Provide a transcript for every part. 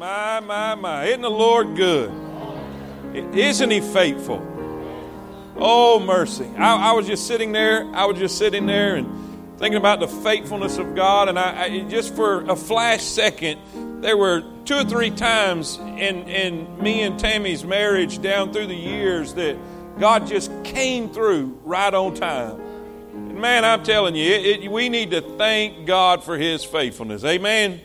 My, my, my. Isn't the Lord good? Isn't He faithful? Oh, mercy. I, I, was just sitting there. I was just sitting there and thinking about the faithfulness of God. And I, I just for a flash second, there were two or three times in, in me and Tammy's marriage down through the years that God just came through right on time. And man, I'm telling you, it, it, we need to thank God for His faithfulness. Amen.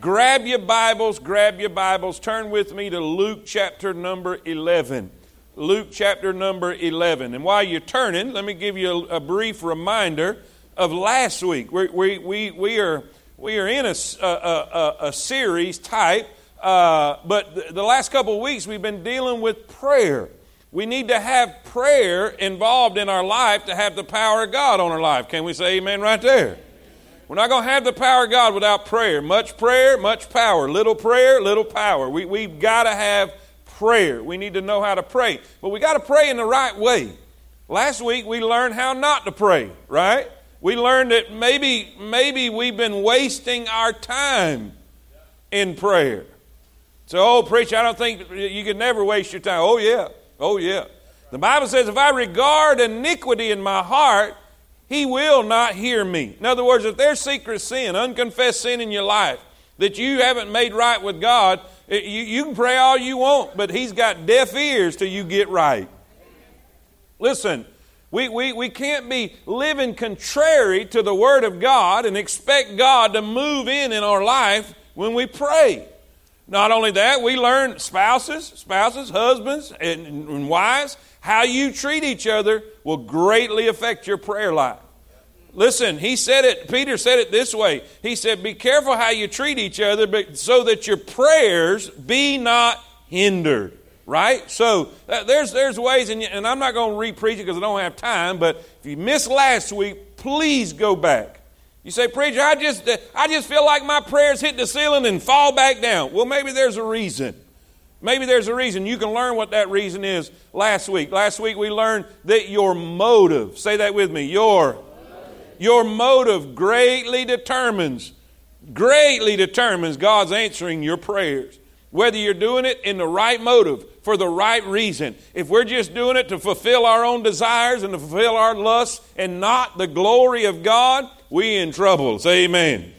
Grab your Bibles, grab your Bibles. Turn with me to Luke chapter number 11. Luke chapter number 11. And while you're turning, let me give you a, a brief reminder of last week. We, we, we, we, are, we are in a, a, a, a series type, uh, but the, the last couple of weeks we've been dealing with prayer. We need to have prayer involved in our life to have the power of God on our life. Can we say amen right there? We're not going to have the power of God without prayer. Much prayer, much power. Little prayer, little power. We, we've got to have prayer. We need to know how to pray. But we got to pray in the right way. Last week we learned how not to pray, right? We learned that maybe, maybe we've been wasting our time in prayer. So, oh, preacher, I don't think you can never waste your time. Oh, yeah. Oh, yeah. The Bible says, if I regard iniquity in my heart, he will not hear me. In other words, if there's secret sin, unconfessed sin in your life that you haven't made right with God, you, you can pray all you want, but He's got deaf ears till you get right. Listen, we, we, we can't be living contrary to the Word of God and expect God to move in in our life when we pray. Not only that, we learn spouses, spouses, husbands, and, and wives, how you treat each other will greatly affect your prayer life. Listen, he said it, Peter said it this way. He said, Be careful how you treat each other but so that your prayers be not hindered. Right? So uh, there's, there's ways, and, and I'm not going to re preach it because I don't have time, but if you missed last week, please go back you say, preacher, I just, I just feel like my prayers hit the ceiling and fall back down. Well, maybe there's a reason. Maybe there's a reason. You can learn what that reason is last week. Last week we learned that your motive, say that with me, your, your motive greatly determines, greatly determines God's answering your prayers. Whether you're doing it in the right motive, for the right reason. If we're just doing it to fulfill our own desires and to fulfill our lusts and not the glory of God, we in trouble. Say amen. amen.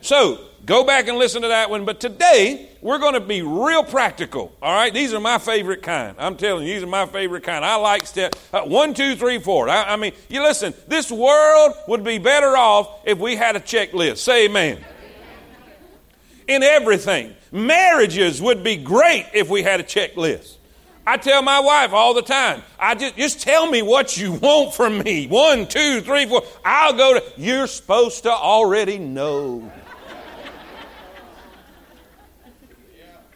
So, go back and listen to that one. But today, we're going to be real practical. All right? These are my favorite kind. I'm telling you, these are my favorite kind. I like step uh, one, two, three, four. I, I mean, you listen, this world would be better off if we had a checklist. Say amen. In everything. Marriages would be great if we had a checklist. I tell my wife all the time, I just, just tell me what you want from me. One, two, three, four. I'll go to, you're supposed to already know.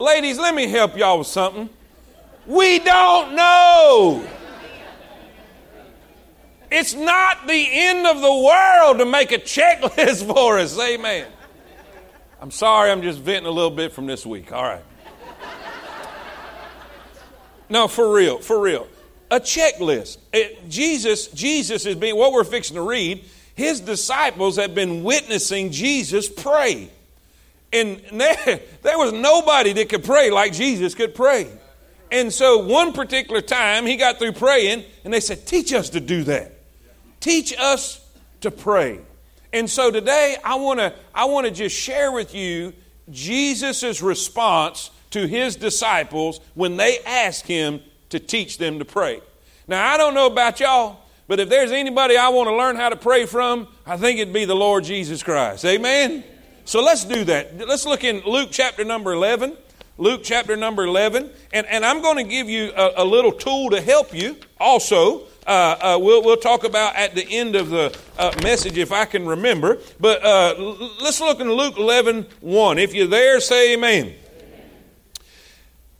Ladies, let me help y'all with something. We don't know. It's not the end of the world to make a checklist for us. Amen. I'm sorry, I'm just venting a little bit from this week. All right. No, for real, for real. A checklist. It, Jesus, Jesus is being what we're fixing to read. His disciples have been witnessing Jesus pray. And there, was nobody that could pray like Jesus could pray. And so one particular time he got through praying and they said, Teach us to do that. Teach us to pray. And so today I want to I want to just share with you Jesus' response to his disciples when they asked him to teach them to pray. Now, I don't know about y'all, but if there's anybody I want to learn how to pray from, I think it'd be the Lord Jesus Christ. Amen? So let's do that. Let's look in Luke chapter number 11. Luke chapter number 11. And, and I'm going to give you a, a little tool to help you also. Uh, uh, we'll, we'll talk about at the end of the uh, message if I can remember. But uh, let's look in Luke 11 1. If you're there, say amen.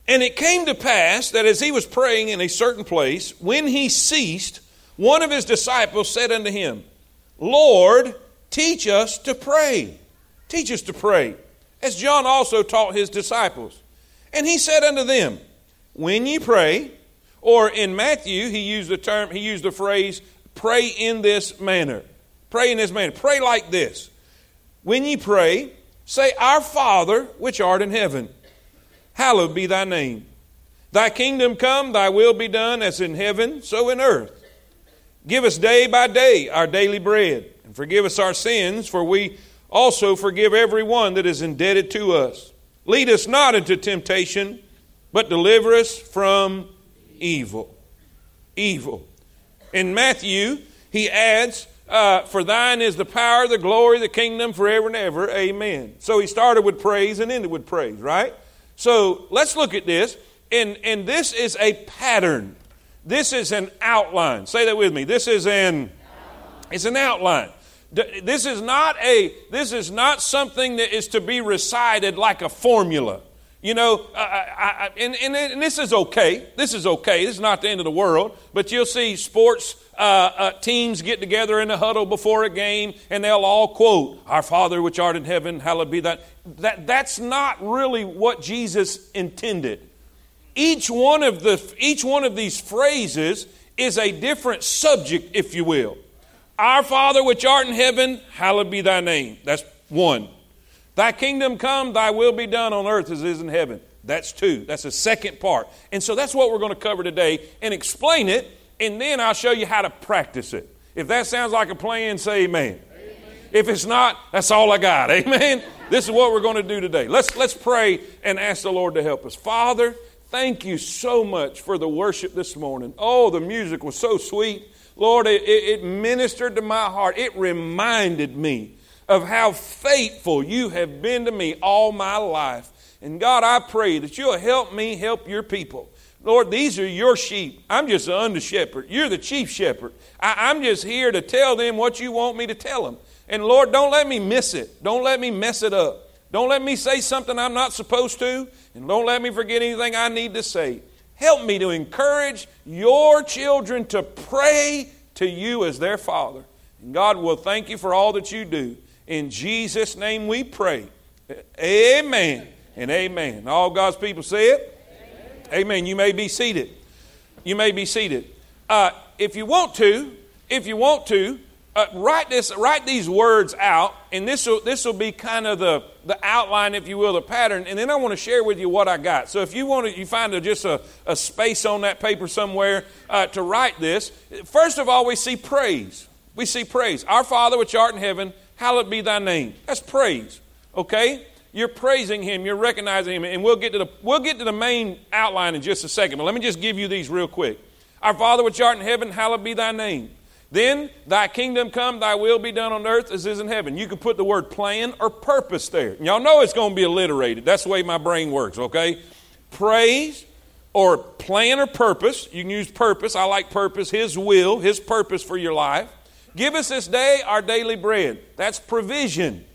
And it came to pass that as he was praying in a certain place, when he ceased, one of his disciples said unto him, Lord, teach us to pray. Teach us to pray, as John also taught his disciples. And he said unto them, When ye pray, or in Matthew, he used the term, he used the phrase, pray in this manner. Pray in this manner. Pray like this. When ye pray, say, Our Father, which art in heaven hallowed be thy name. Thy kingdom come, thy will be done as in heaven, so in earth. Give us day by day our daily bread, and forgive us our sins, for we also forgive every one that is indebted to us. Lead us not into temptation, but deliver us from evil. Evil. In Matthew, he adds, uh, For thine is the power, the glory, the kingdom forever and ever. Amen. So he started with praise and ended with praise, right? So let's look at this. And, and this is a pattern. This is an outline. Say that with me. This is an it's an outline. This is not a this is not something that is to be recited like a formula. You know, I, I, and, and, and, this is okay. This is okay. This is not the end of the world. But you'll see sports uh, uh, teams get together in a huddle before a game, and they'll all quote, "Our Father which art in heaven, hallowed be that." That that's not really what Jesus intended. Each one of the each one of these phrases is a different subject, if you will. Our Father which art in heaven, hallowed be thy name. That's one. Thy kingdom come, thy will be done on earth as it is in heaven. That's two. That's the second part. And so that's what we're going to cover today and explain it, and then I'll show you how to practice it. If that sounds like a plan, say amen. amen. If it's not, that's all I got. Amen. this is what we're going to do today. Let's let's pray and ask the Lord to help us. Father, thank you so much for the worship this morning. Oh, the music was so sweet. Lord, it, it ministered to my heart. It reminded me of how faithful you have been to me all my life. And God, I pray that you'll help me help your people. Lord, these are your sheep. I'm just an under shepherd. You're the chief shepherd. I, I'm just here to tell them what you want me to tell them. And Lord, don't let me miss it. Don't let me mess it up. Don't let me say something I'm not supposed to. And don't let me forget anything I need to say. Help me to encourage your children to pray to you as their father. And God will thank you for all that you do. In Jesus' name we pray. Amen and amen. All God's people say it? Amen. amen. You may be seated. You may be seated. Uh, if you want to, if you want to, uh, write this, write these words out, and this will this will be kind of the the outline, if you will, the pattern. And then I want to share with you what I got. So if you want to, you find a, just a, a space on that paper somewhere uh, to write this. First of all, we see praise. We see praise. Our Father which art in heaven, hallowed be thy name. That's praise. Okay? You're praising him, you're recognizing him, and we'll get to the we'll get to the main outline in just a second. But let me just give you these real quick. Our Father which art in heaven, hallowed be thy name. Then thy kingdom come, thy will be done on earth as is in heaven. You can put the word plan or purpose there. Y'all know it's going to be alliterated. That's the way my brain works, okay? Praise or plan or purpose. You can use purpose. I like purpose, his will, his purpose for your life. Give us this day our daily bread. That's provision.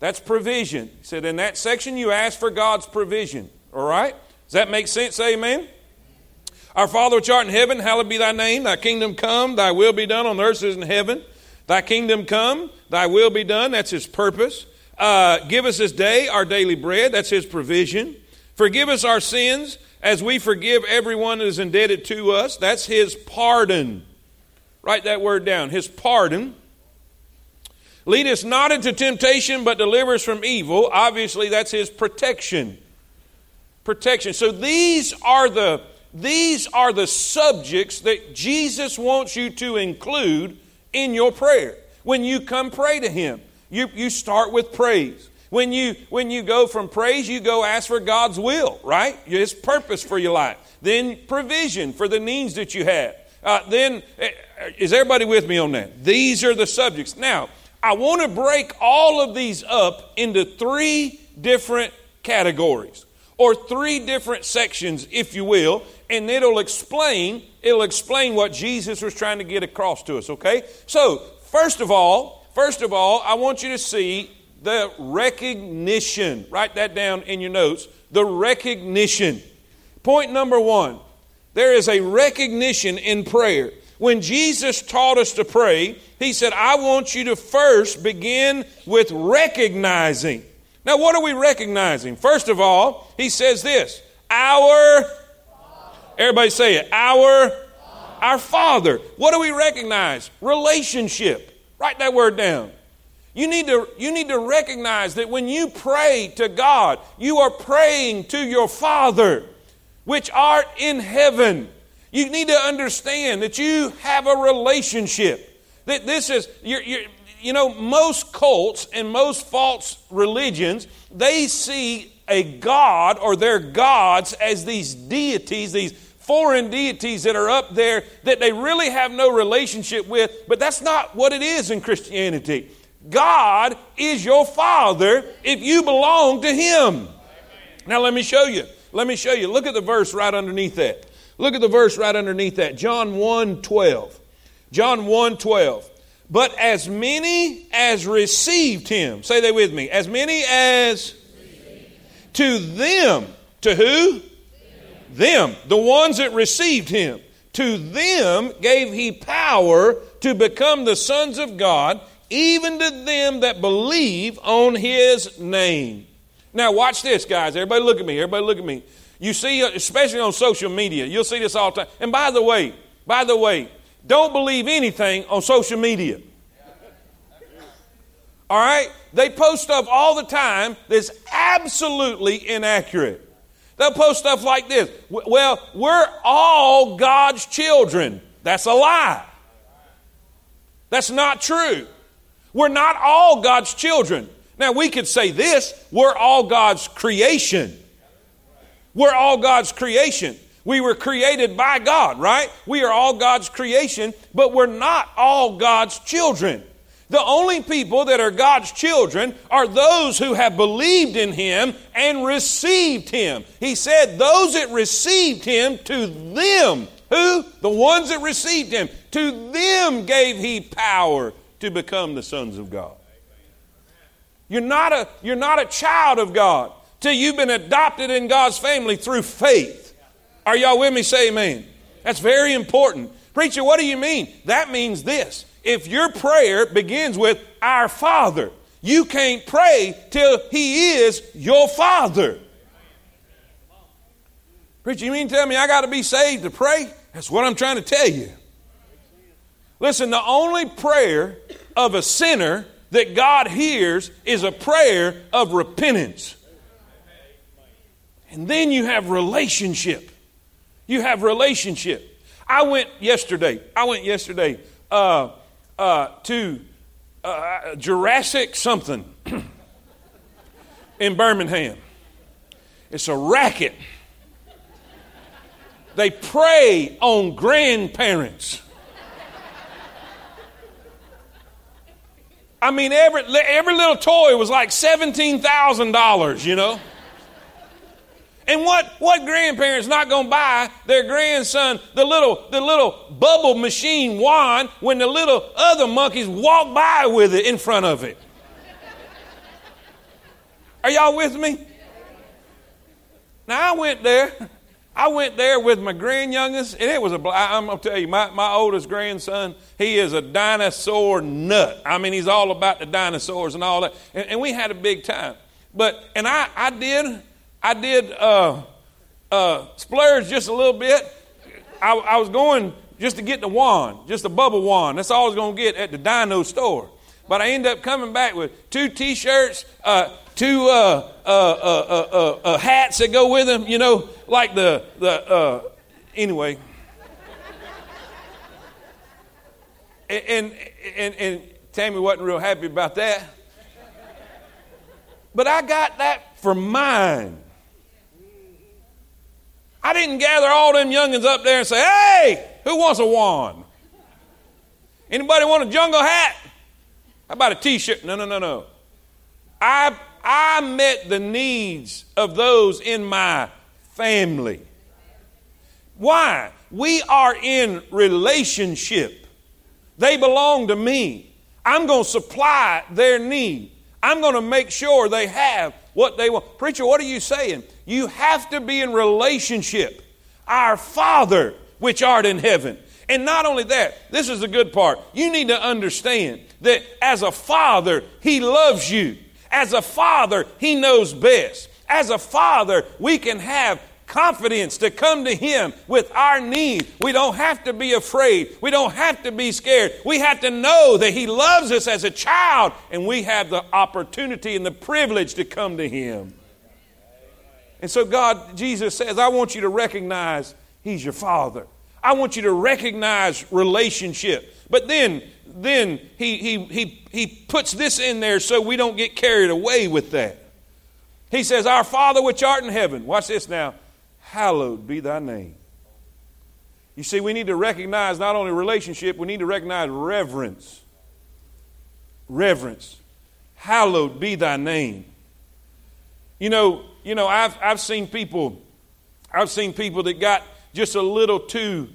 That's provision. He said in that section you ask for God's provision. All right? Does that make sense? Amen? Our Father which art in heaven, hallowed be thy name. Thy kingdom come, thy will be done on earth as in heaven. Thy kingdom come, thy will be done. That's his purpose. Uh, give us this day our daily bread. That's his provision. Forgive us our sins as we forgive everyone that is indebted to us. That's his pardon. Write that word down. His pardon. Lead us not into temptation, but deliver us from evil. Obviously, that's his protection. Protection. So these are the these are the subjects that Jesus wants you to include in your prayer. When you come pray to him, you, you start with praise. When you when you go from praise, you go ask for God's will, right? His purpose for your life. Then provision for the needs that you have. Uh, then eh, is everybody with me on that? These are the subjects. Now, I want to break all of these up into three different categories or three different sections, if you will, and it'll explain, it'll explain what Jesus was trying to get across to us, okay? So, first of all, first of all, I want you to see the recognition. Write that down in your notes. The recognition. Point number one there is a recognition in prayer. When Jesus taught us to pray, he said, I want you to first begin with recognizing. Now, what are we recognizing? First of all, he says this Our, everybody say it, our, our Father. What do we recognize? Relationship. Write that word down. You need, to, you need to recognize that when you pray to God, you are praying to your Father, which art in heaven. You need to understand that you have a relationship. That this is, you're, you're, you know, most cults and most false religions, they see a God or their gods as these deities, these foreign deities that are up there that they really have no relationship with, but that's not what it is in Christianity. God is your Father if you belong to Him. Now, let me show you. Let me show you. Look at the verse right underneath that. Look at the verse right underneath that. John 1 12. John 1 12. But as many as received him, say they with me, as many as to them, to who? Them, the ones that received him. To them gave he power to become the sons of God, even to them that believe on his name. Now, watch this, guys. Everybody look at me. Everybody look at me. You see, especially on social media, you'll see this all the time. And by the way, by the way, don't believe anything on social media. All right? They post stuff all the time that's absolutely inaccurate. They'll post stuff like this Well, we're all God's children. That's a lie. That's not true. We're not all God's children. Now, we could say this we're all God's creation. We're all God's creation. We were created by God, right? We are all God's creation, but we're not all God's children. The only people that are God's children are those who have believed in Him and received Him. He said, Those that received Him, to them, who? The ones that received Him, to them gave He power to become the sons of God. You're not a, you're not a child of God till you've been adopted in God's family through faith. Are y'all with me? Say amen. That's very important. Preacher, what do you mean? That means this. If your prayer begins with our Father, you can't pray till He is your Father. Preacher, you mean tell me I got to be saved to pray? That's what I'm trying to tell you. Listen, the only prayer of a sinner that God hears is a prayer of repentance. And then you have relationship. You have relationship. I went yesterday. I went yesterday uh, uh, to uh, Jurassic something in Birmingham. It's a racket. They prey on grandparents. I mean, every, every little toy was like $17,000, you know? And what, what grandparent's not going to buy their grandson the little, the little bubble machine wand when the little other monkeys walk by with it in front of it? Are y'all with me? Now I went there. I went there with my grand youngest, and it was a. I'm gonna tell you, my, my oldest grandson, he is a dinosaur nut. I mean, he's all about the dinosaurs and all that. And, and we had a big time. But and I, I did I did uh, uh, splurge just a little bit. I, I, was going just to get the wand, just a bubble wand. That's all I was going to get at the dino store. But I ended up coming back with two T-shirts, uh, two uh, uh, uh, hats that go with them. You know, like the the anyway. and and and Tammy wasn't real happy about that. But I got that for mine. I didn't gather all them youngins up there and say, hey, who wants a wand? Anybody want a jungle hat? How about a t-shirt? No, no, no, no. I, I met the needs of those in my family. Why? We are in relationship. They belong to me. I'm going to supply their need. I'm going to make sure they have what they want. Preacher, what are you saying? You have to be in relationship. Our Father, which art in heaven. And not only that, this is the good part. You need to understand that as a father, he loves you. As a father, he knows best. As a father, we can have confidence to come to Him with our need. We don't have to be afraid. We don't have to be scared. We have to know that He loves us as a child, and we have the opportunity and the privilege to come to Him. And so, God, Jesus says, I want you to recognize He's your Father. I want you to recognize relationship. But then, then he, he, he, he puts this in there so we don't get carried away with that. He says, Our Father which art in heaven, watch this now, hallowed be thy name. You see, we need to recognize not only relationship, we need to recognize reverence. Reverence. Hallowed be thy name. You know, you know, I've, I've seen people, I've seen people that got just a little too,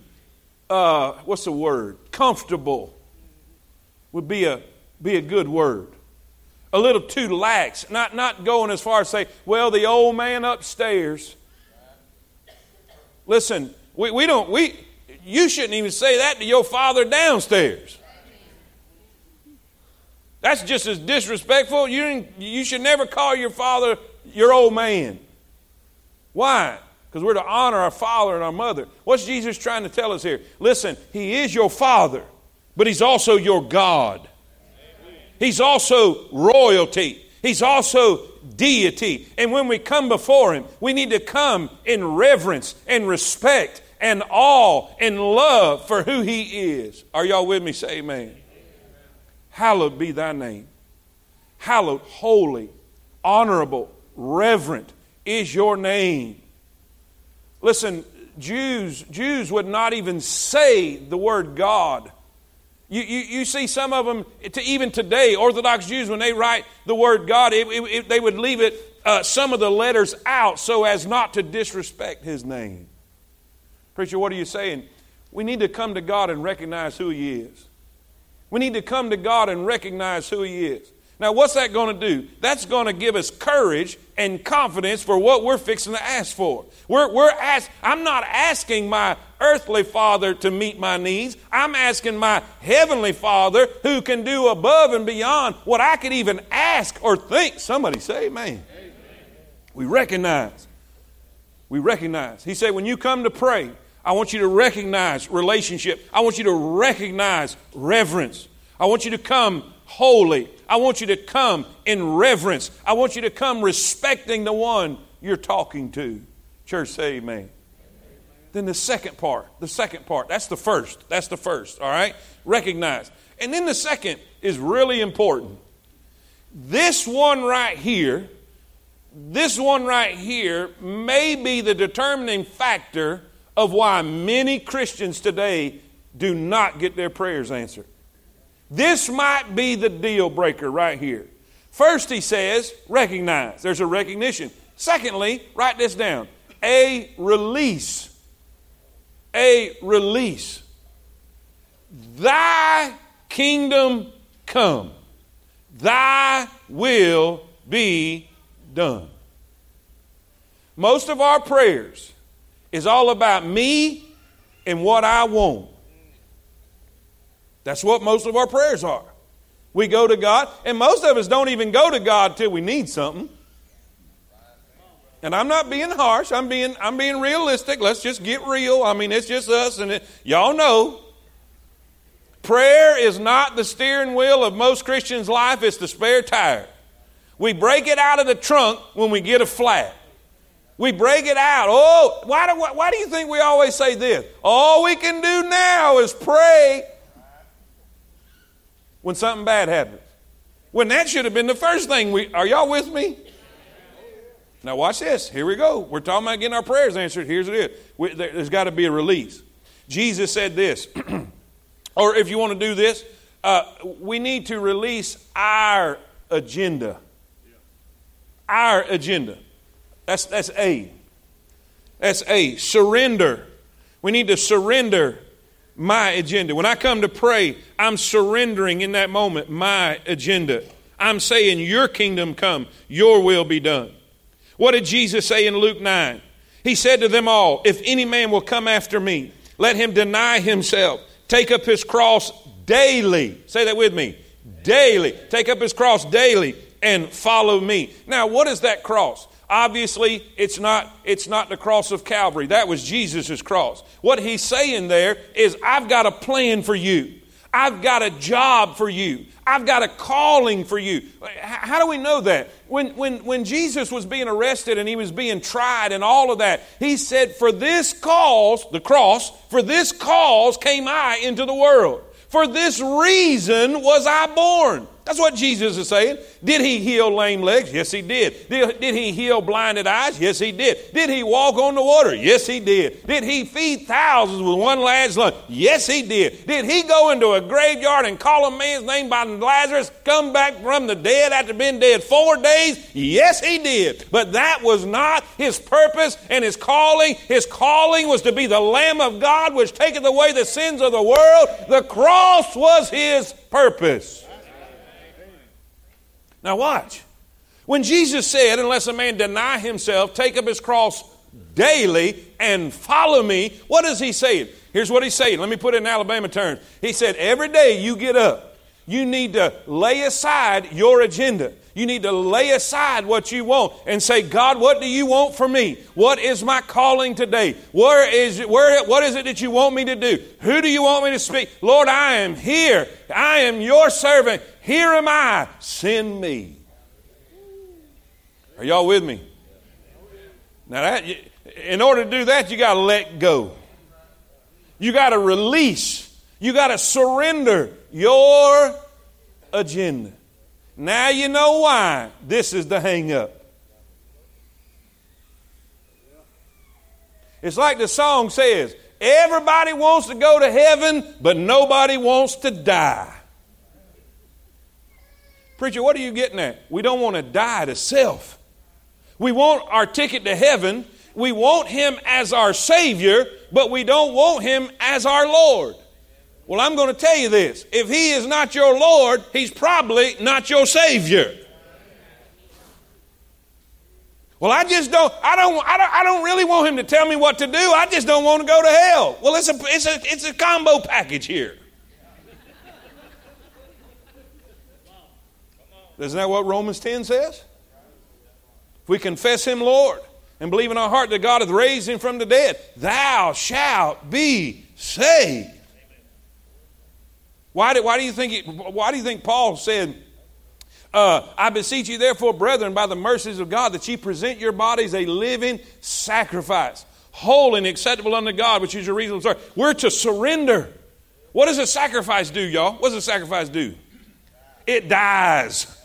uh, what's the word? Comfortable would be a, be a good word. A little too lax, not, not going as far as say, well, the old man upstairs. Listen, we, we don't, we, you shouldn't even say that to your father downstairs. That's just as disrespectful. You, you should never call your father your old man. Why? Because we're to honor our father and our mother. What's Jesus trying to tell us here? Listen, He is your father, but He's also your God. He's also royalty. He's also deity. And when we come before Him, we need to come in reverence and respect and awe and love for who He is. Are y'all with me? Say amen. Hallowed be thy name. Hallowed, holy, honorable, reverent is your name. Listen, Jews, Jews would not even say the word God. You, you, you, see some of them, to even today, Orthodox Jews, when they write the word God, it, it, it, they would leave it, uh, some of the letters out so as not to disrespect his name. Preacher, what are you saying? We need to come to God and recognize who he is. We need to come to God and recognize who he is. Now, what's that going to do? That's going to give us courage and confidence for what we're fixing to ask for. We're, we're ask, I'm not asking my earthly father to meet my needs. I'm asking my heavenly father who can do above and beyond what I could even ask or think. Somebody say amen. We recognize. We recognize. He said, when you come to pray, I want you to recognize relationship. I want you to recognize reverence. I want you to come holy. I want you to come in reverence. I want you to come respecting the one you're talking to. Church, say amen. Then the second part, the second part, that's the first. That's the first, all right? Recognize. And then the second is really important. This one right here, this one right here may be the determining factor of why many Christians today do not get their prayers answered. This might be the deal breaker right here. First, he says, recognize. There's a recognition. Secondly, write this down a release. A release. Thy kingdom come, thy will be done. Most of our prayers is all about me and what I want. That's what most of our prayers are. We go to God, and most of us don't even go to God till we need something. And I'm not being harsh. I'm being I'm being realistic. Let's just get real. I mean, it's just us, and it, y'all know. Prayer is not the steering wheel of most Christians' life. It's the spare tire. We break it out of the trunk when we get a flat. We break it out. Oh, why do, why do you think we always say this? All we can do now is pray when something bad happens. When that should have been the first thing we are y'all with me? Now watch this. Here we go. We're talking about getting our prayers answered. Here's it is. We, there, has got to be a release. Jesus said this, or if you want to do this, uh, we need to release our agenda. Our agenda. That's that's A. That's A. Surrender. We need to surrender my agenda. When I come to pray, I'm surrendering in that moment my agenda. I'm saying, Your kingdom come, Your will be done. What did Jesus say in Luke 9? He said to them all, If any man will come after me, let him deny himself, take up his cross daily. Say that with me. Daily. Take up his cross daily and follow me. Now, what is that cross? Obviously, it's not, it's not the cross of Calvary. That was Jesus' cross. What he's saying there is, I've got a plan for you. I've got a job for you. I've got a calling for you. How do we know that? When, when, when Jesus was being arrested and he was being tried and all of that, he said, For this cause, the cross, for this cause came I into the world. For this reason was I born. That's what Jesus is saying. Did he heal lame legs? Yes, he did. did. Did he heal blinded eyes? Yes, he did. Did he walk on the water? Yes, he did. Did he feed thousands with one lad's lunch? Yes, he did. Did he go into a graveyard and call a man's name by Lazarus, come back from the dead after being dead four days? Yes, he did. But that was not his purpose and his calling. His calling was to be the Lamb of God, which taketh away the sins of the world. The cross was his purpose. Now, watch. When Jesus said, Unless a man deny himself, take up his cross daily, and follow me, what is he saying? Here's what he's saying. Let me put it in Alabama terms. He said, Every day you get up, you need to lay aside your agenda. You need to lay aside what you want and say, God, what do you want for me? What is my calling today? Where is where what is it that you want me to do? Who do you want me to speak? Lord, I am here. I am your servant. Here am I. Send me. Are y'all with me? Now that in order to do that, you got to let go. You got to release. You got to surrender your agenda. Now you know why this is the hang up. It's like the song says everybody wants to go to heaven, but nobody wants to die. Preacher, what are you getting at? We don't want to die to self. We want our ticket to heaven. We want Him as our Savior, but we don't want Him as our Lord. Well, I'm going to tell you this. If He is not your Lord, He's probably not your Savior. Well, I just don't, I don't, I don't, I don't really want Him to tell me what to do. I just don't want to go to hell. Well, it's a, it's a, it's a combo package here. Isn't that what Romans 10 says? If we confess Him Lord and believe in our heart that God hath raised Him from the dead, thou shalt be saved. Why do, why do you think why do you think Paul said, uh, I beseech you, therefore, brethren, by the mercies of God, that ye present your bodies a living sacrifice, holy and acceptable unto God, which is your reasonable service. We're to surrender. What does a sacrifice do, y'all? What does a sacrifice do? It dies.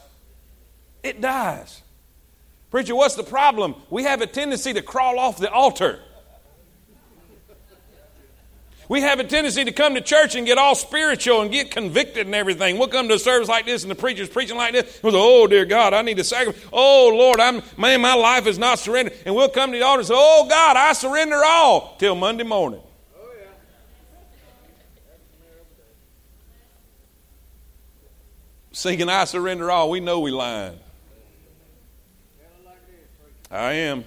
It dies. Preacher, what's the problem? We have a tendency to crawl off the altar. We have a tendency to come to church and get all spiritual and get convicted and everything. We'll come to a service like this and the preacher's preaching like this. We'll say, Oh, dear God, I need to sacrifice. Oh, Lord, I'm, man, my life is not surrendered. And we'll come to the altar and say, Oh, God, I surrender all till Monday morning. Singing, I surrender all. We know we lying. I am.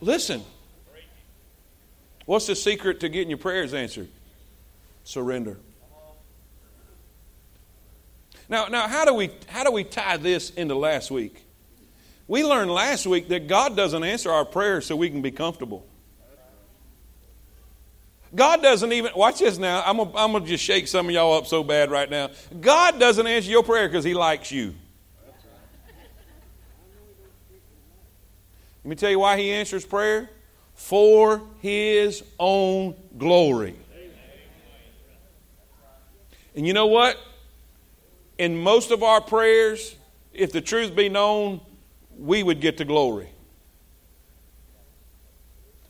Listen. What's the secret to getting your prayers answered? Surrender. Now, now how do we how do we tie this into last week? We learned last week that God doesn't answer our prayers so we can be comfortable. God doesn't even, watch this now. I'm going to just shake some of y'all up so bad right now. God doesn't answer your prayer because He likes you. Let me tell you why he answers prayer for his own glory. And you know what? In most of our prayers, if the truth be known, we would get the glory.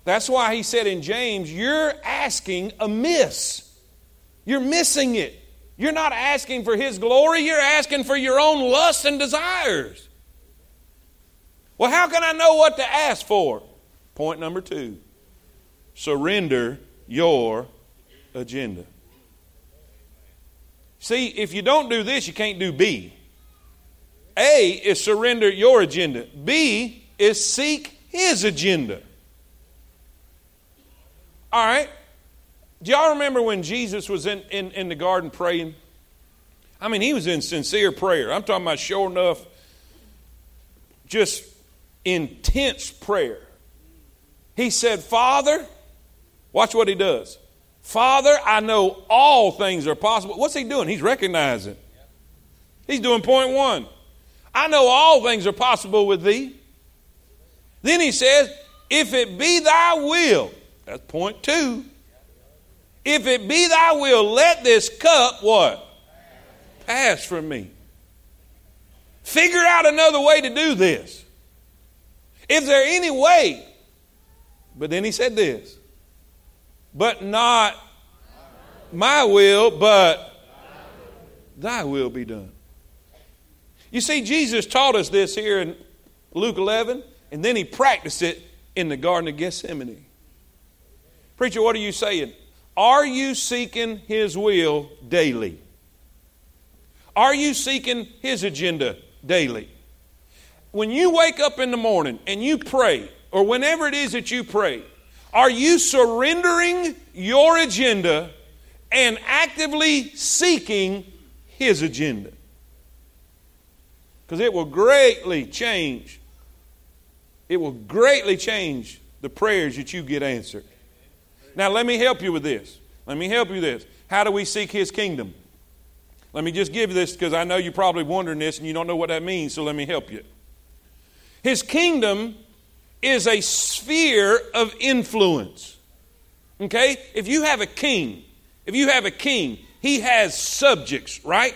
That's why he said in James, You're asking amiss. You're missing it. You're not asking for his glory, you're asking for your own lusts and desires. Well, how can I know what to ask for? Point number two surrender your agenda. See, if you don't do this, you can't do B. A is surrender your agenda, B is seek his agenda. All right? Do y'all remember when Jesus was in, in, in the garden praying? I mean, he was in sincere prayer. I'm talking about sure enough just intense prayer. He said, Father, watch what he does. Father, I know all things are possible. What's he doing? He's recognizing. He's doing point one. I know all things are possible with thee. Then he says, If it be thy will, that's point two. If it be thy will, let this cup what? Pass from me. Figure out another way to do this. Is there any way? But then he said this, but not my will, but thy will be done. You see, Jesus taught us this here in Luke 11, and then he practiced it in the Garden of Gethsemane. Preacher, what are you saying? Are you seeking his will daily? Are you seeking his agenda daily? When you wake up in the morning and you pray, or whenever it is that you pray, are you surrendering your agenda and actively seeking his agenda? Because it will greatly change. It will greatly change the prayers that you get answered. Now, let me help you with this. Let me help you this. How do we seek his kingdom? Let me just give you this because I know you're probably wondering this and you don't know what that means, so let me help you. His kingdom is a sphere of influence. Okay? If you have a king, if you have a king, he has subjects, right?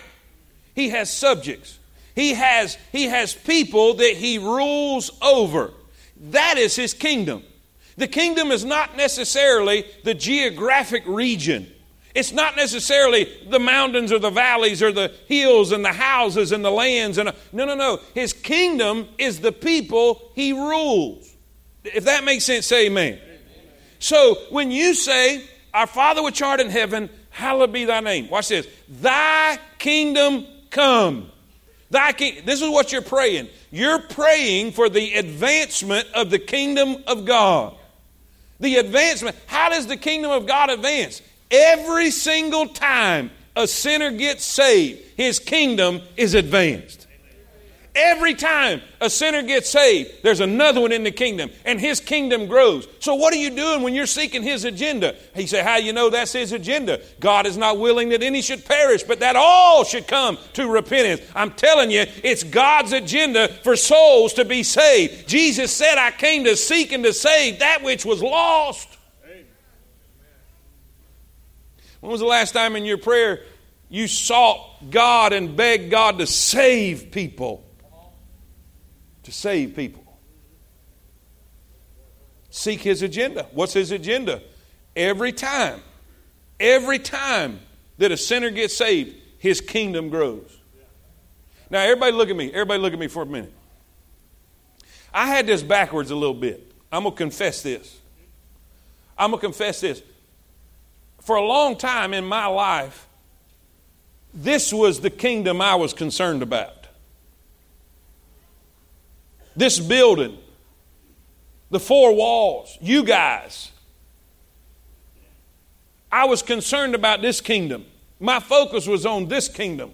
He has subjects. He has he has people that he rules over. That is his kingdom. The kingdom is not necessarily the geographic region. It's not necessarily the mountains or the valleys or the hills and the houses and the lands and no no no. His kingdom is the people he rules. If that makes sense, say amen. amen. So when you say, Our Father which art in heaven, hallowed be thy name. Watch this. Thy kingdom come. Thy king, this is what you're praying. You're praying for the advancement of the kingdom of God. The advancement. How does the kingdom of God advance? Every single time a sinner gets saved, his kingdom is advanced. Every time a sinner gets saved, there's another one in the kingdom, and his kingdom grows. So, what are you doing when you're seeking his agenda? He said, How you know that's his agenda? God is not willing that any should perish, but that all should come to repentance. I'm telling you, it's God's agenda for souls to be saved. Jesus said, I came to seek and to save that which was lost. When was the last time in your prayer you sought God and begged God to save people? To save people. Seek His agenda. What's His agenda? Every time, every time that a sinner gets saved, His kingdom grows. Now, everybody look at me. Everybody look at me for a minute. I had this backwards a little bit. I'm going to confess this. I'm going to confess this for a long time in my life, this was the kingdom I was concerned about. This building, the four walls, you guys. I was concerned about this kingdom. My focus was on this kingdom.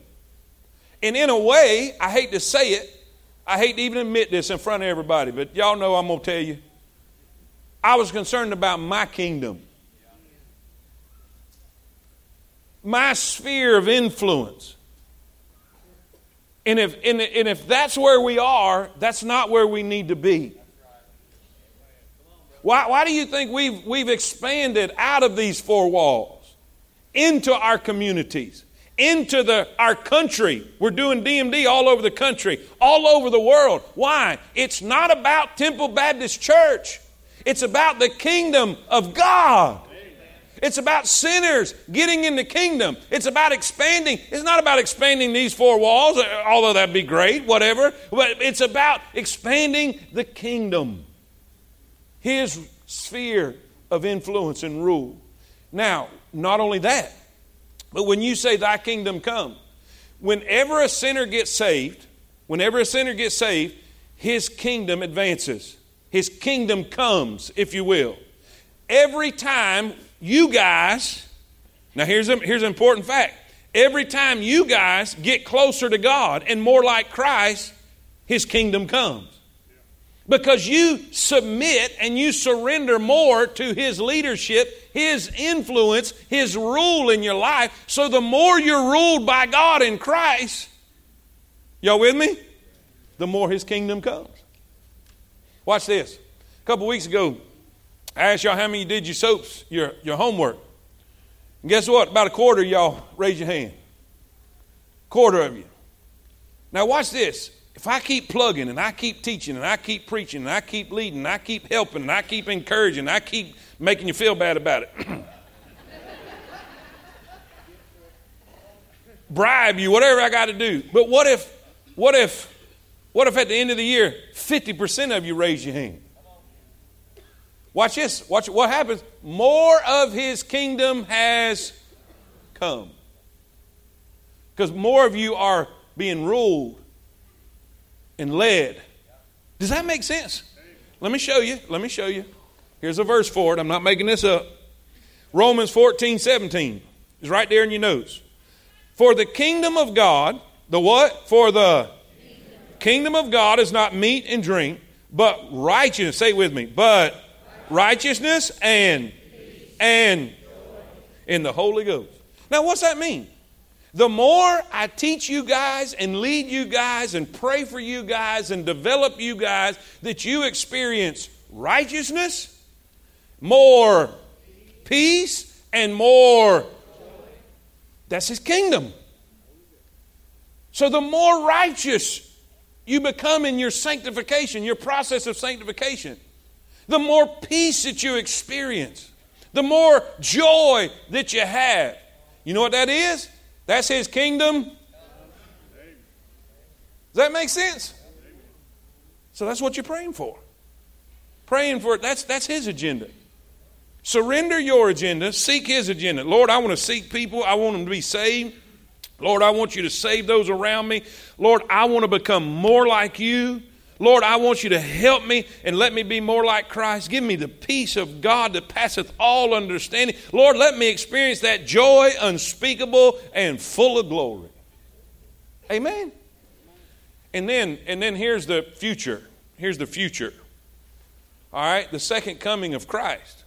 And in a way, I hate to say it, I hate to even admit this in front of everybody, but y'all know I'm going to tell you. I was concerned about my kingdom. My sphere of influence. And if, and, and if that's where we are, that's not where we need to be. Why, why do you think we've, we've expanded out of these four walls into our communities, into the, our country? We're doing DMD all over the country, all over the world. Why? It's not about Temple Baptist Church, it's about the kingdom of God. It's about sinners getting in the kingdom. It's about expanding. It's not about expanding these four walls, uh, although that'd be great, whatever. But it's about expanding the kingdom, his sphere of influence and rule. Now, not only that, but when you say, Thy kingdom come, whenever a sinner gets saved, whenever a sinner gets saved, his kingdom advances. His kingdom comes, if you will. Every time you guys, now here's, a, here's an important fact. Every time you guys get closer to God and more like Christ, His kingdom comes. because you submit and you surrender more to His leadership, His influence, His rule in your life. So the more you're ruled by God in Christ, y'all with me? The more His kingdom comes. Watch this. A couple weeks ago, I asked y'all how many did your soaps, your, your homework. And guess what? About a quarter of y'all raise your hand. Quarter of you. Now watch this. If I keep plugging and I keep teaching and I keep preaching and I keep leading and I keep helping and I keep encouraging and I keep making you feel bad about it, bribe you, whatever I got to do. But what if, what if, what if at the end of the year, 50% of you raise your hand? Watch this. Watch what happens. More of his kingdom has come. Because more of you are being ruled and led. Does that make sense? Let me show you. Let me show you. Here's a verse for it. I'm not making this up. Romans 14, 17 is right there in your notes. For the kingdom of God, the what? For the kingdom of God is not meat and drink, but righteousness. Say it with me. But righteousness and and in the Holy Ghost. Now, what's that mean? The more I teach you guys and lead you guys and pray for you guys and develop you guys, that you experience righteousness, more peace, and more. That's His kingdom. So the more righteous you become in your sanctification, your process of sanctification, the more peace that you experience, the more joy that you have. You know what that is? That's His kingdom. Does that make sense? So that's what you're praying for. Praying for it, that's, that's His agenda. Surrender your agenda, seek His agenda. Lord, I want to seek people, I want them to be saved. Lord, I want you to save those around me. Lord, I want to become more like you. Lord, I want you to help me and let me be more like Christ. Give me the peace of God that passeth all understanding. Lord, let me experience that joy unspeakable and full of glory. Amen. And then and then here's the future. Here's the future. All right, the second coming of Christ.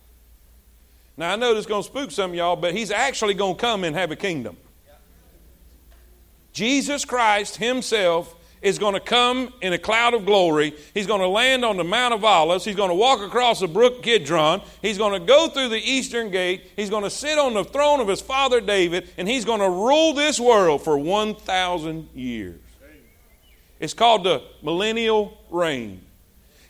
Now I know this is going to spook some of y'all, but he's actually going to come and have a kingdom. Jesus Christ himself is going to come in a cloud of glory. He's going to land on the Mount of Olives. He's going to walk across the brook Kidron. He's going to go through the eastern gate. He's going to sit on the throne of his father David, and he's going to rule this world for 1,000 years. It's called the millennial reign.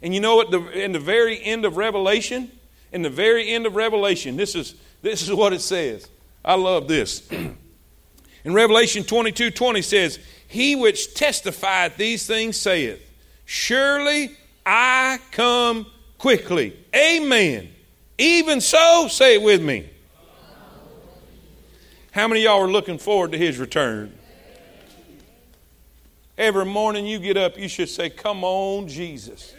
And you know what? The, in the very end of Revelation, in the very end of Revelation, this is, this is what it says. I love this. in Revelation 22 20 says, he which testifieth these things saith, Surely I come quickly. Amen. Even so, say it with me. How many y'all are looking forward to his return? Every morning you get up, you should say, Come on, Jesus.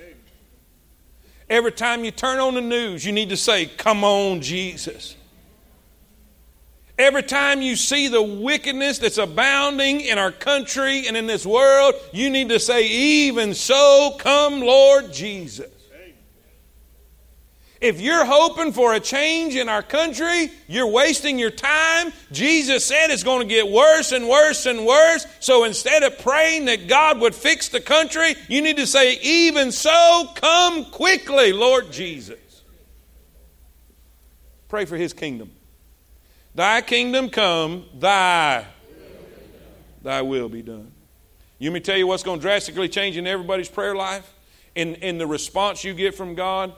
Every time you turn on the news, you need to say, Come on, Jesus. Every time you see the wickedness that's abounding in our country and in this world, you need to say, Even so, come, Lord Jesus. If you're hoping for a change in our country, you're wasting your time. Jesus said it's going to get worse and worse and worse. So instead of praying that God would fix the country, you need to say, Even so, come quickly, Lord Jesus. Pray for His kingdom. Thy kingdom come, thy thy will be done. You me tell you what's going to drastically change in everybody's prayer life? In, in the response you get from God,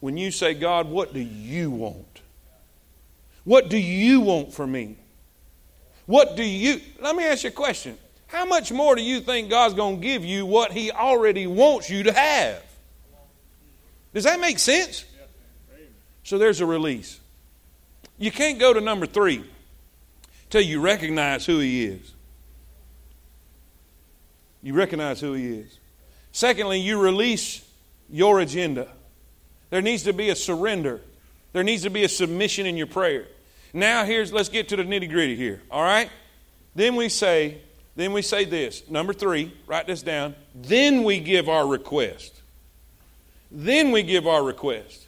when you say, God, what do you want? What do you want for me? What do you, let me ask you a question. How much more do you think God's going to give you what He already wants you to have? Does that make sense? So there's a release. You can't go to number three till you recognize who He is. You recognize who He is. Secondly, you release your agenda. There needs to be a surrender. There needs to be a submission in your prayer. Now, here's let's get to the nitty gritty here. All right. Then we say, then we say this. Number three, write this down. Then we give our request. Then we give our request.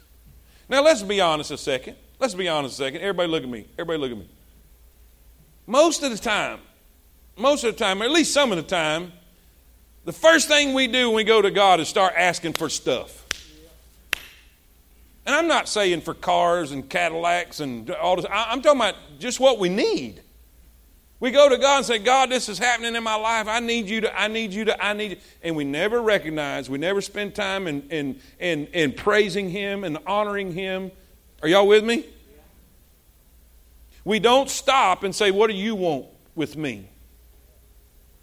Now let's be honest a second. Let's be honest a second. Everybody look at me. Everybody look at me. Most of the time, most of the time, or at least some of the time, the first thing we do when we go to God is start asking for stuff. And I'm not saying for cars and Cadillacs and all this. I'm talking about just what we need. We go to God and say, God, this is happening in my life. I need you to, I need you to, I need you. And we never recognize, we never spend time in, in, in, in praising Him and honoring Him. Are y'all with me? We don't stop and say, What do you want with me?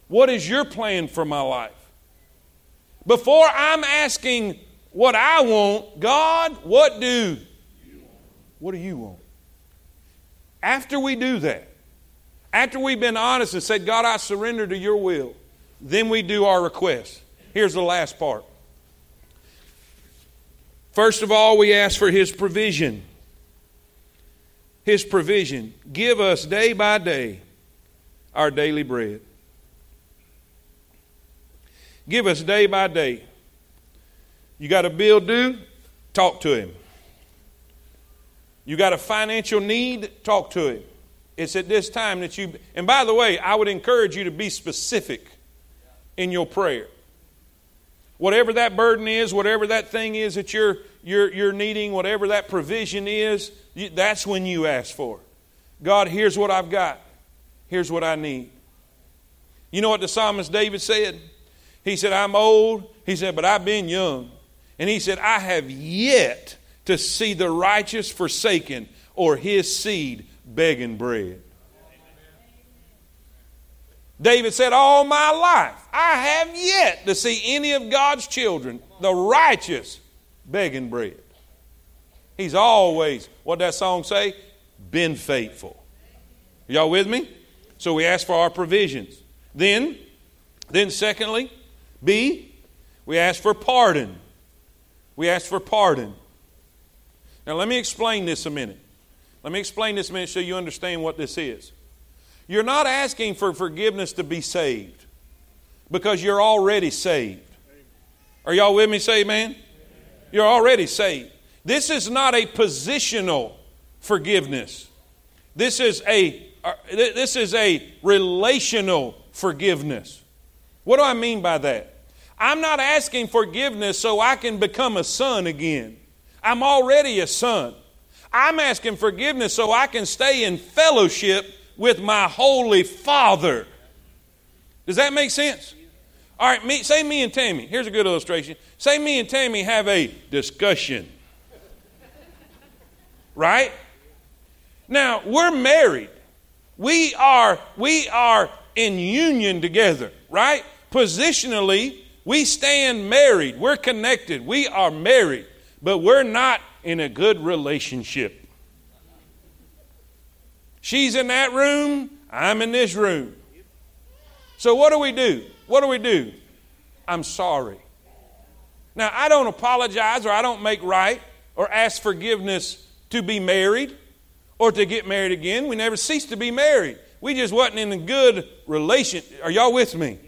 What is your plan for my life? Before I'm asking what I want, God, what do what do you want? After we do that, after we've been honest and said, God, I surrender to your will, then we do our request. Here's the last part. First of all, we ask for his provision. His provision. Give us day by day our daily bread. Give us day by day. You got a bill due? Talk to him. You got a financial need? Talk to him. It's at this time that you, and by the way, I would encourage you to be specific in your prayer. Whatever that burden is, whatever that thing is that you're, you're, you're needing, whatever that provision is, you, that's when you ask for. God, here's what I've got. Here's what I need. You know what the psalmist David said? He said, I'm old. He said, but I've been young. And he said, I have yet to see the righteous forsaken or his seed begging bread. David said, All my life, I have yet to see any of God's children, the righteous, begging bread. He's always, what that song say? Been faithful. Y'all with me? So we ask for our provisions. Then, then secondly, B, we ask for pardon. We ask for pardon. Now let me explain this a minute. Let me explain this a minute so you understand what this is. You're not asking for forgiveness to be saved because you're already saved. Are y'all with me? Say amen. You're already saved. This is not a positional forgiveness. This is a uh, this is a relational forgiveness. What do I mean by that? I'm not asking forgiveness so I can become a son again. I'm already a son. I'm asking forgiveness so I can stay in fellowship with my Holy Father. Does that make sense? All right, me, say me and Tammy. Here's a good illustration. Say me and Tammy have a discussion. Right? Now, we're married. We are we are in union together, right? Positionally, we stand married. We're connected. We are married, but we're not in a good relationship. She's in that room, I'm in this room. So, what do we do? What do we do? I'm sorry. Now, I don't apologize or I don't make right or ask forgiveness to be married or to get married again. We never ceased to be married. We just wasn't in a good relation. Are y'all with me?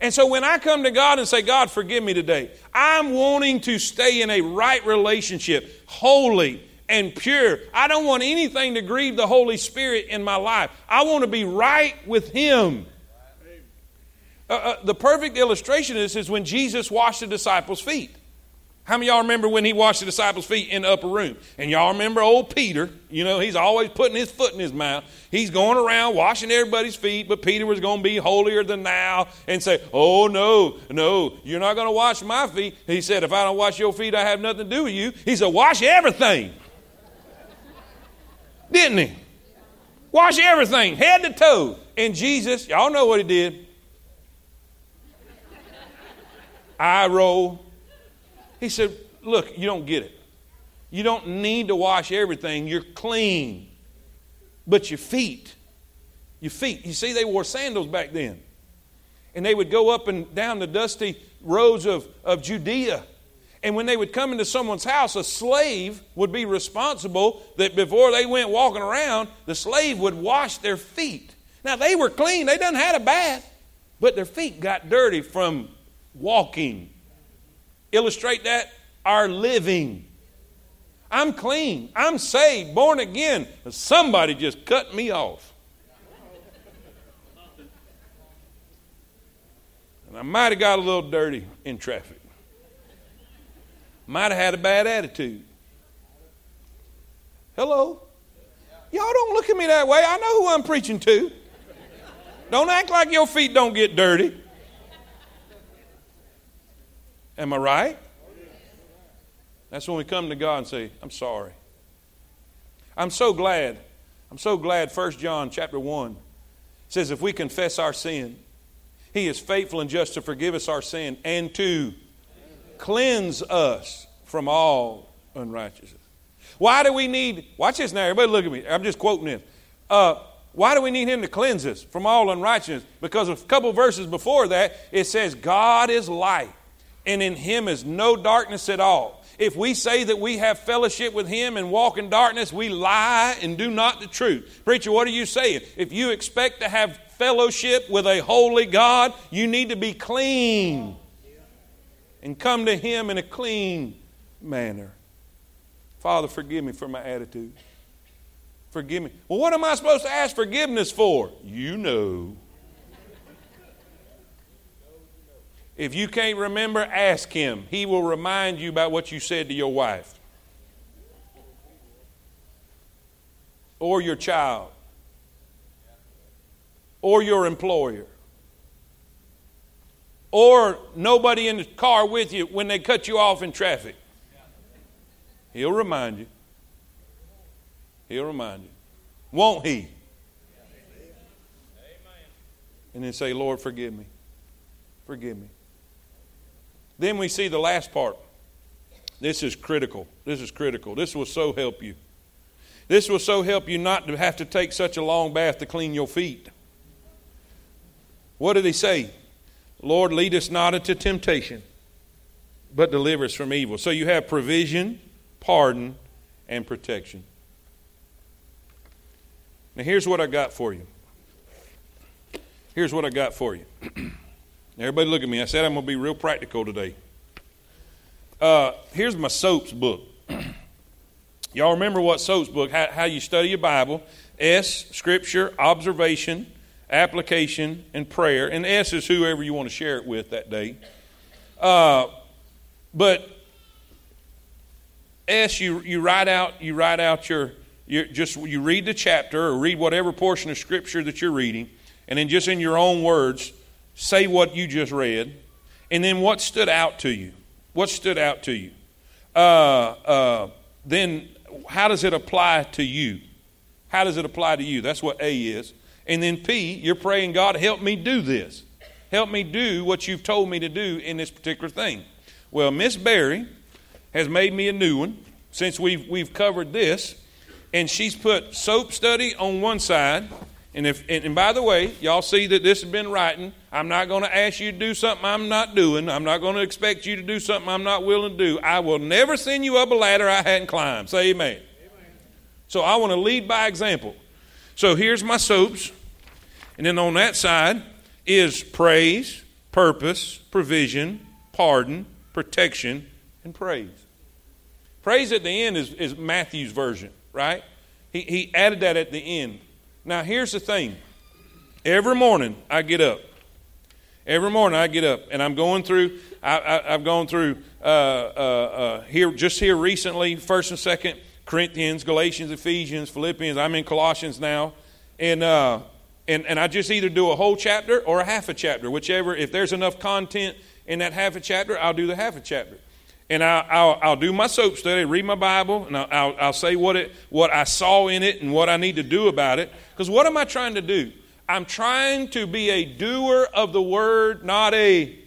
And so when I come to God and say, God, forgive me today, I'm wanting to stay in a right relationship, holy and pure. I don't want anything to grieve the Holy Spirit in my life. I want to be right with Him. Uh, uh, the perfect illustration of this is when Jesus washed the disciples' feet. How many y'all remember when he washed the disciples' feet in the upper room? And y'all remember old Peter, you know, he's always putting his foot in his mouth. He's going around washing everybody's feet, but Peter was going to be holier than thou and say, Oh, no, no, you're not going to wash my feet. He said, If I don't wash your feet, I have nothing to do with you. He said, Wash everything. Didn't he? Wash everything, head to toe. And Jesus, y'all know what he did. I roll he said, Look, you don't get it. You don't need to wash everything. You're clean. But your feet, your feet, you see, they wore sandals back then. And they would go up and down the dusty roads of, of Judea. And when they would come into someone's house, a slave would be responsible that before they went walking around, the slave would wash their feet. Now, they were clean, they done had a bath, but their feet got dirty from walking illustrate that? our living. I'm clean. I'm saved, born again. Somebody just cut me off. And I might have got a little dirty in traffic. Might have had a bad attitude. Hello? Y'all don't look at me that way. I know who I'm preaching to. Don't act like your feet don't get dirty. Am I right? That's when we come to God and say, I'm sorry. I'm so glad. I'm so glad 1 John chapter 1 says if we confess our sin, he is faithful and just to forgive us our sin and to cleanse us from all unrighteousness. Why do we need, watch this now, everybody look at me. I'm just quoting this. Uh, why do we need him to cleanse us from all unrighteousness? Because a couple verses before that, it says, God is light, and in him is no darkness at all. If we say that we have fellowship with him and walk in darkness, we lie and do not the truth. Preacher, what are you saying? If you expect to have fellowship with a holy God, you need to be clean and come to him in a clean manner. Father, forgive me for my attitude. Forgive me. Well, what am I supposed to ask forgiveness for? You know. If you can't remember, ask him. He will remind you about what you said to your wife or your child or your employer or nobody in the car with you when they cut you off in traffic. He'll remind you. He'll remind you. Won't He? And then say, Lord, forgive me. Forgive me. Then we see the last part. This is critical. This is critical. This will so help you. This will so help you not to have to take such a long bath to clean your feet. What did he say? Lord, lead us not into temptation, but deliver us from evil. So you have provision, pardon, and protection. Now, here's what I got for you. Here's what I got for you. Everybody, look at me. I said I'm going to be real practical today. Uh, here's my soaps book. Y'all remember what soaps book? How, how you study your Bible? S, Scripture, observation, application, and prayer. And S is whoever you want to share it with that day. Uh, but S, you, you write out you write out your you just you read the chapter or read whatever portion of scripture that you're reading, and then just in your own words, say what you just read, and then what stood out to you. What stood out to you? Uh, uh, then how does it apply to you? How does it apply to you? That's what A is. And then P, you're praying, God, help me do this. Help me do what you've told me to do in this particular thing. Well, Miss Barry has made me a new one since we've, we've covered this and she's put soap study on one side. And if and, and by the way, y'all see that this has been writing. I'm not going to ask you to do something I'm not doing. I'm not going to expect you to do something I'm not willing to do. I will never send you up a ladder I hadn't climbed. Say amen. amen. So I want to lead by example. So here's my soaps. And then on that side is praise, purpose, provision, pardon, protection, and praise. Praise at the end is, is Matthew's version right? He, he added that at the end. Now, here's the thing every morning I get up. Every morning I get up and I'm going through, I, have gone through uh, uh, uh, here, just here recently, 1st and 2nd Corinthians, Galatians, Ephesians, Philippians. I'm in Colossians now. And, uh, and, and I just either do a whole chapter or a half a chapter, whichever. If there's enough content in that half a chapter, I'll do the half a chapter and I'll, I'll, I'll, do my soap study, read my Bible, and I'll, I'll, say what, it, what I saw in it and what I need to do about it. Because what am I trying to do? I'm trying to be a doer of the word, not a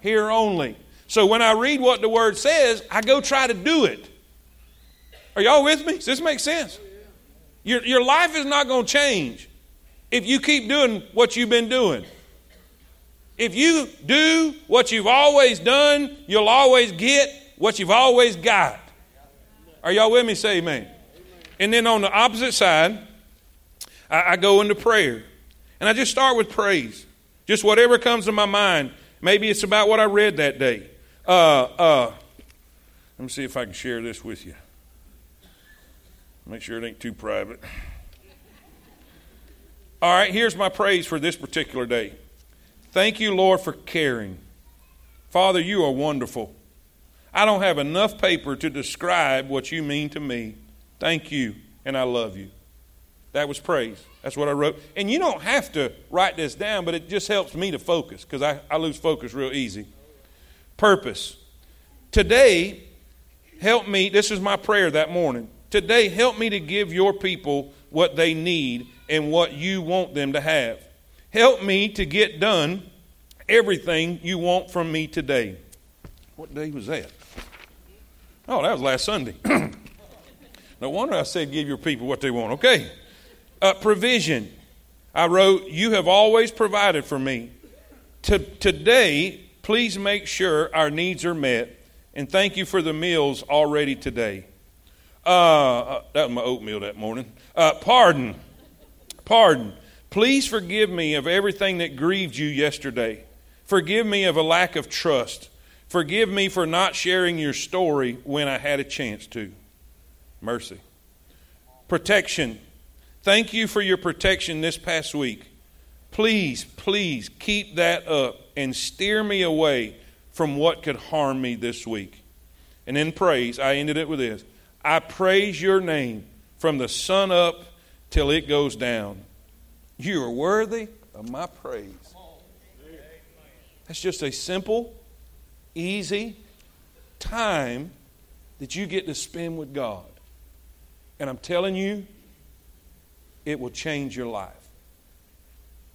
hearer only. So when I read what the word says, I go try to do it. Are y'all with me? Does this make sense? Your, your life is not going to change if you keep doing what you've been doing. If you do what you've always done, you'll always get what you've always got. Are y'all with me? Say amen. And then on the opposite side, I, I go into prayer. And I just start with praise. Just whatever comes to my mind. Maybe it's about what I read that day. Uh, uh, Let me see if I can share this with you. Make sure it ain't too private. All right, here's my praise for this particular day. Thank you, Lord, for caring. Father, you are wonderful. I don't have enough paper to describe what you mean to me. Thank you, and I love you. That was praise. That's what I wrote. And you don't have to write this down, but it just helps me to focus because I, I lose focus real easy. Purpose. Today, help me. This is my prayer that morning. Today, help me to give your people what they need and what you want them to have. Help me to get done everything you want from me today. What day was that? Oh, that was last Sunday. no wonder I said give your people what they want. Okay. Uh, provision. I wrote, You have always provided for me. To, today, please make sure our needs are met. And thank you for the meals already today. Uh, uh, that was my oatmeal that morning. Uh, pardon. Pardon. Please forgive me of everything that grieved you yesterday. Forgive me of a lack of trust. Forgive me for not sharing your story when I had a chance to. Mercy. Protection. Thank you for your protection this past week. Please, please keep that up and steer me away from what could harm me this week. And in praise, I ended it with this I praise your name from the sun up till it goes down. You are worthy of my praise. That's just a simple, easy time that you get to spend with God. And I'm telling you, it will change your life.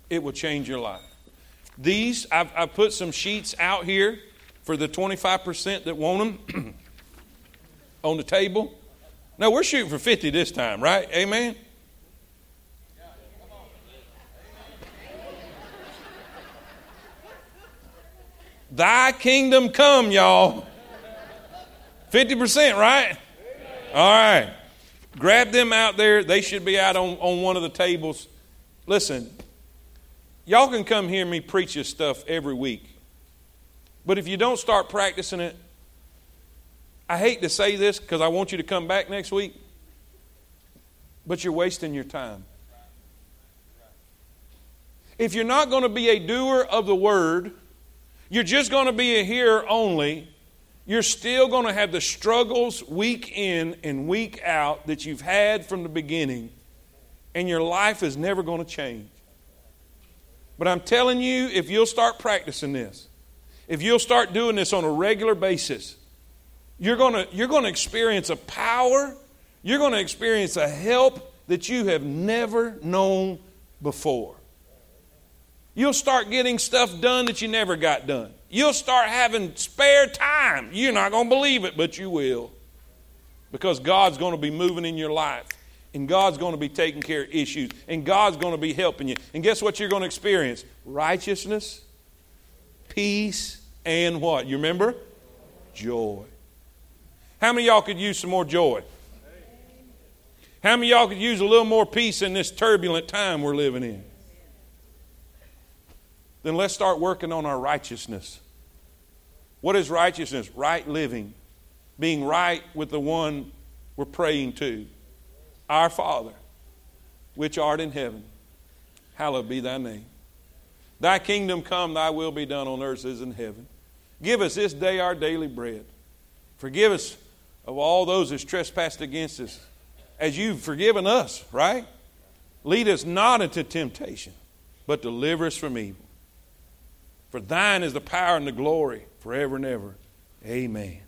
It will change your life. These, I've, I've put some sheets out here for the 25% that want them on the table. No, we're shooting for 50 this time, right? Amen? Thy kingdom come, y'all. 50%, right? All right. Grab them out there. They should be out on, on one of the tables. Listen, y'all can come hear me preach this stuff every week. But if you don't start practicing it, I hate to say this because I want you to come back next week, but you're wasting your time. If you're not going to be a doer of the word, you're just going to be a hearer only, you're still going to have the struggles week in and week out that you've had from the beginning, and your life is never going to change. But I'm telling you, if you'll start practicing this, if you'll start doing this on a regular basis, you're going to, you're going to experience a power, you're going to experience a help that you have never known before. You'll start getting stuff done that you never got done. You'll start having spare time. You're not going to believe it, but you will. Because God's going to be moving in your life. And God's going to be taking care of issues. And God's going to be helping you. And guess what you're going to experience? Righteousness, peace, and what? You remember? Joy. How many y'all could use some more joy? How many y'all could use a little more peace in this turbulent time we're living in? Then let's start working on our righteousness. What is righteousness? Right living, being right with the one we're praying to. Our Father, which art in heaven, hallowed be thy name. Thy kingdom come, thy will be done on earth as in heaven. Give us this day our daily bread. Forgive us of all those that's trespassed against us, as you've forgiven us, right? Lead us not into temptation, but deliver us from evil. For thine is the power and the glory forever and ever. Amen.